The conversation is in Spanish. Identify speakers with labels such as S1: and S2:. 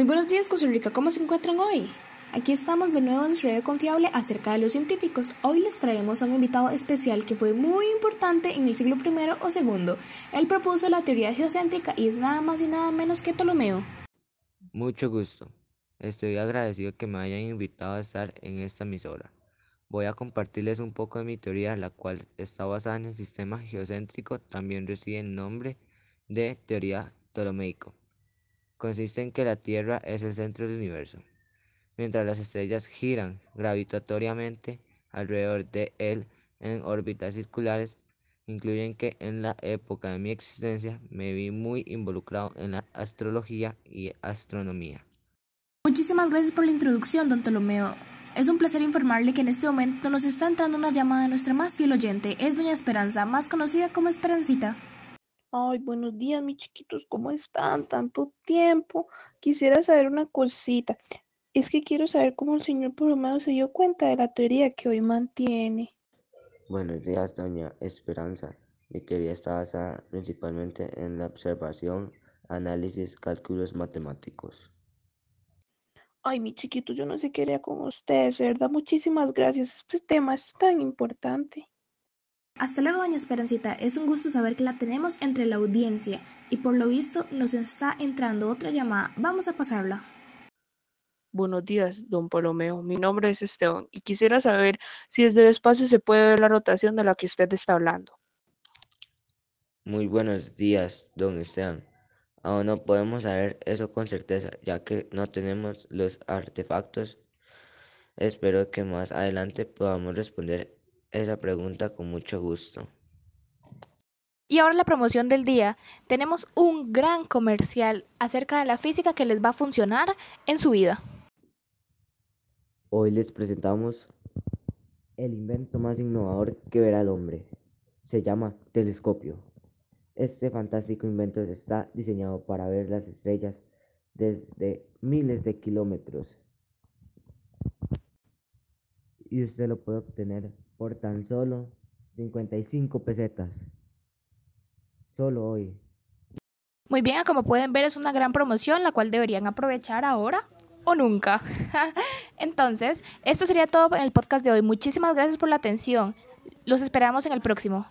S1: Muy buenos días, Costa Rica. ¿Cómo se encuentran hoy? Aquí estamos de nuevo en nuestro Radio Confiable acerca de los científicos. Hoy les traemos a un invitado especial que fue muy importante en el siglo I o II. Él propuso la teoría geocéntrica y es nada más y nada menos que Ptolomeo.
S2: Mucho gusto. Estoy agradecido que me hayan invitado a estar en esta emisora. Voy a compartirles un poco de mi teoría, la cual está basada en el sistema geocéntrico, también recibe el nombre de teoría ptolomeico consiste en que la Tierra es el centro del universo, mientras las estrellas giran gravitatoriamente alrededor de él en órbitas circulares, incluyen que en la época de mi existencia me vi muy involucrado en la astrología y astronomía.
S1: Muchísimas gracias por la introducción, don Ptolomeo. Es un placer informarle que en este momento nos está entrando una llamada de nuestra más fiel oyente, es doña Esperanza, más conocida como Esperancita.
S3: Ay, buenos días, mis chiquitos, ¿cómo están? Tanto tiempo. Quisiera saber una cosita. Es que quiero saber cómo el señor por lo menos se dio cuenta de la teoría que hoy mantiene.
S2: Buenos días, doña Esperanza. Mi teoría está basada principalmente en la observación, análisis, cálculos matemáticos.
S3: Ay, mi chiquito, yo no sé qué haría con ustedes, ¿verdad? Muchísimas gracias. Este tema es tan importante.
S1: Hasta luego, doña Esperancita. Es un gusto saber que la tenemos entre la audiencia y por lo visto nos está entrando otra llamada. Vamos a pasarla.
S3: Buenos días, don Palomeo. Mi nombre es Esteban y quisiera saber si desde el espacio se puede ver la rotación de la que usted está hablando.
S2: Muy buenos días, don Esteban. Aún no podemos saber eso con certeza, ya que no tenemos los artefactos. Espero que más adelante podamos responder esa pregunta con mucho gusto.
S1: Y ahora la promoción del día. Tenemos un gran comercial acerca de la física que les va a funcionar en su vida.
S2: Hoy les presentamos el invento más innovador que verá el hombre. Se llama telescopio. Este fantástico invento está diseñado para ver las estrellas desde miles de kilómetros. Y usted lo puede obtener por tan solo 55 pesetas. Solo hoy.
S1: Muy bien, como pueden ver es una gran promoción la cual deberían aprovechar ahora o nunca. Entonces, esto sería todo en el podcast de hoy. Muchísimas gracias por la atención. Los esperamos en el próximo.